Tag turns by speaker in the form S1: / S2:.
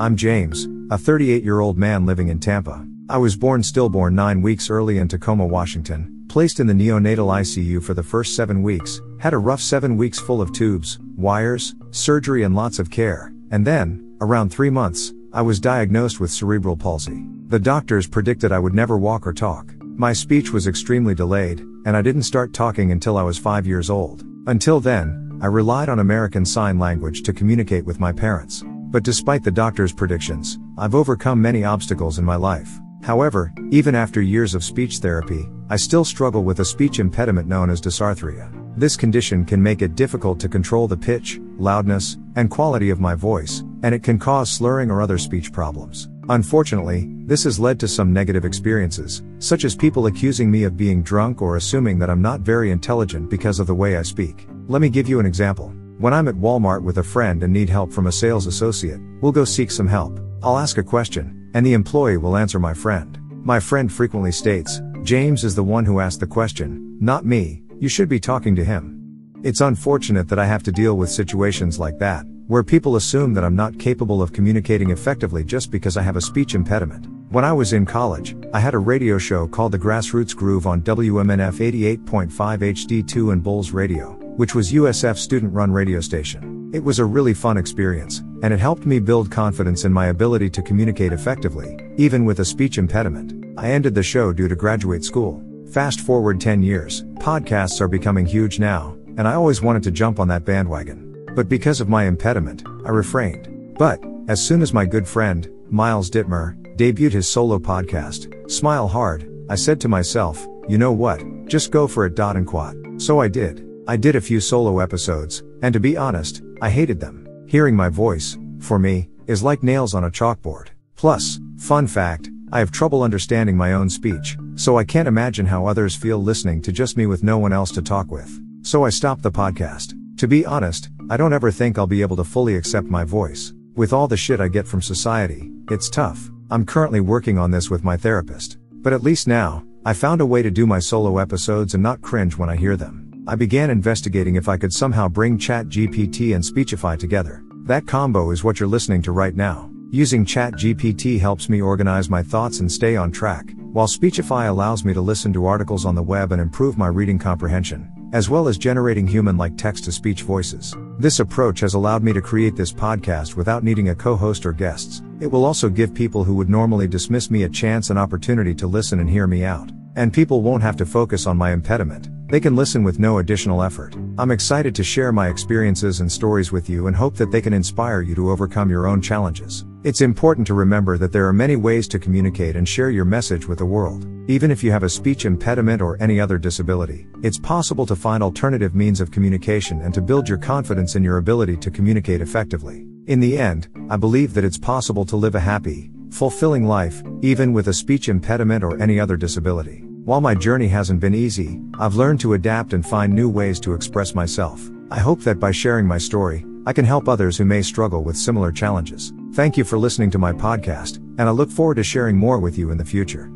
S1: I'm James, a 38 year old man living in Tampa. I was born stillborn nine weeks early in Tacoma, Washington, placed in the neonatal ICU for the first seven weeks, had a rough seven weeks full of tubes, wires, surgery, and lots of care, and then, around three months, I was diagnosed with cerebral palsy. The doctors predicted I would never walk or talk. My speech was extremely delayed, and I didn't start talking until I was five years old. Until then, I relied on American Sign Language to communicate with my parents. But despite the doctor's predictions, I've overcome many obstacles in my life. However, even after years of speech therapy, I still struggle with a speech impediment known as dysarthria. This condition can make it difficult to control the pitch, loudness, and quality of my voice, and it can cause slurring or other speech problems. Unfortunately, this has led to some negative experiences, such as people accusing me of being drunk or assuming that I'm not very intelligent because of the way I speak. Let me give you an example. When I'm at Walmart with a friend and need help from a sales associate, we'll go seek some help. I'll ask a question, and the employee will answer my friend. My friend frequently states, James is the one who asked the question, not me, you should be talking to him. It's unfortunate that I have to deal with situations like that, where people assume that I'm not capable of communicating effectively just because I have a speech impediment. When I was in college, I had a radio show called The Grassroots Groove on WMNF 88.5 HD2 and Bulls Radio, which was USF student run radio station. It was a really fun experience, and it helped me build confidence in my ability to communicate effectively, even with a speech impediment. I ended the show due to graduate school. Fast forward 10 years, podcasts are becoming huge now, and I always wanted to jump on that bandwagon. But because of my impediment, I refrained. But, as soon as my good friend, Miles Dittmar, debuted his solo podcast, Smile Hard, I said to myself, you know what, just go for it. Dot and quad. So I did. I did a few solo episodes, and to be honest, I hated them. Hearing my voice, for me, is like nails on a chalkboard. Plus, fun fact, I have trouble understanding my own speech, so I can't imagine how others feel listening to just me with no one else to talk with. So I stopped the podcast. To be honest, I don't ever think I'll be able to fully accept my voice. With all the shit I get from society, it's tough. I'm currently working on this with my therapist. But at least now, I found a way to do my solo episodes and not cringe when I hear them. I began investigating if I could somehow bring ChatGPT and Speechify together. That combo is what you're listening to right now. Using ChatGPT helps me organize my thoughts and stay on track, while Speechify allows me to listen to articles on the web and improve my reading comprehension, as well as generating human like text to speech voices. This approach has allowed me to create this podcast without needing a co host or guests. It will also give people who would normally dismiss me a chance and opportunity to listen and hear me out. And people won't have to focus on my impediment. They can listen with no additional effort. I'm excited to share my experiences and stories with you and hope that they can inspire you to overcome your own challenges. It's important to remember that there are many ways to communicate and share your message with the world. Even if you have a speech impediment or any other disability, it's possible to find alternative means of communication and to build your confidence in your ability to communicate effectively. In the end, I believe that it's possible to live a happy, fulfilling life, even with a speech impediment or any other disability. While my journey hasn't been easy, I've learned to adapt and find new ways to express myself. I hope that by sharing my story, I can help others who may struggle with similar challenges. Thank you for listening to my podcast, and I look forward to sharing more with you in the future.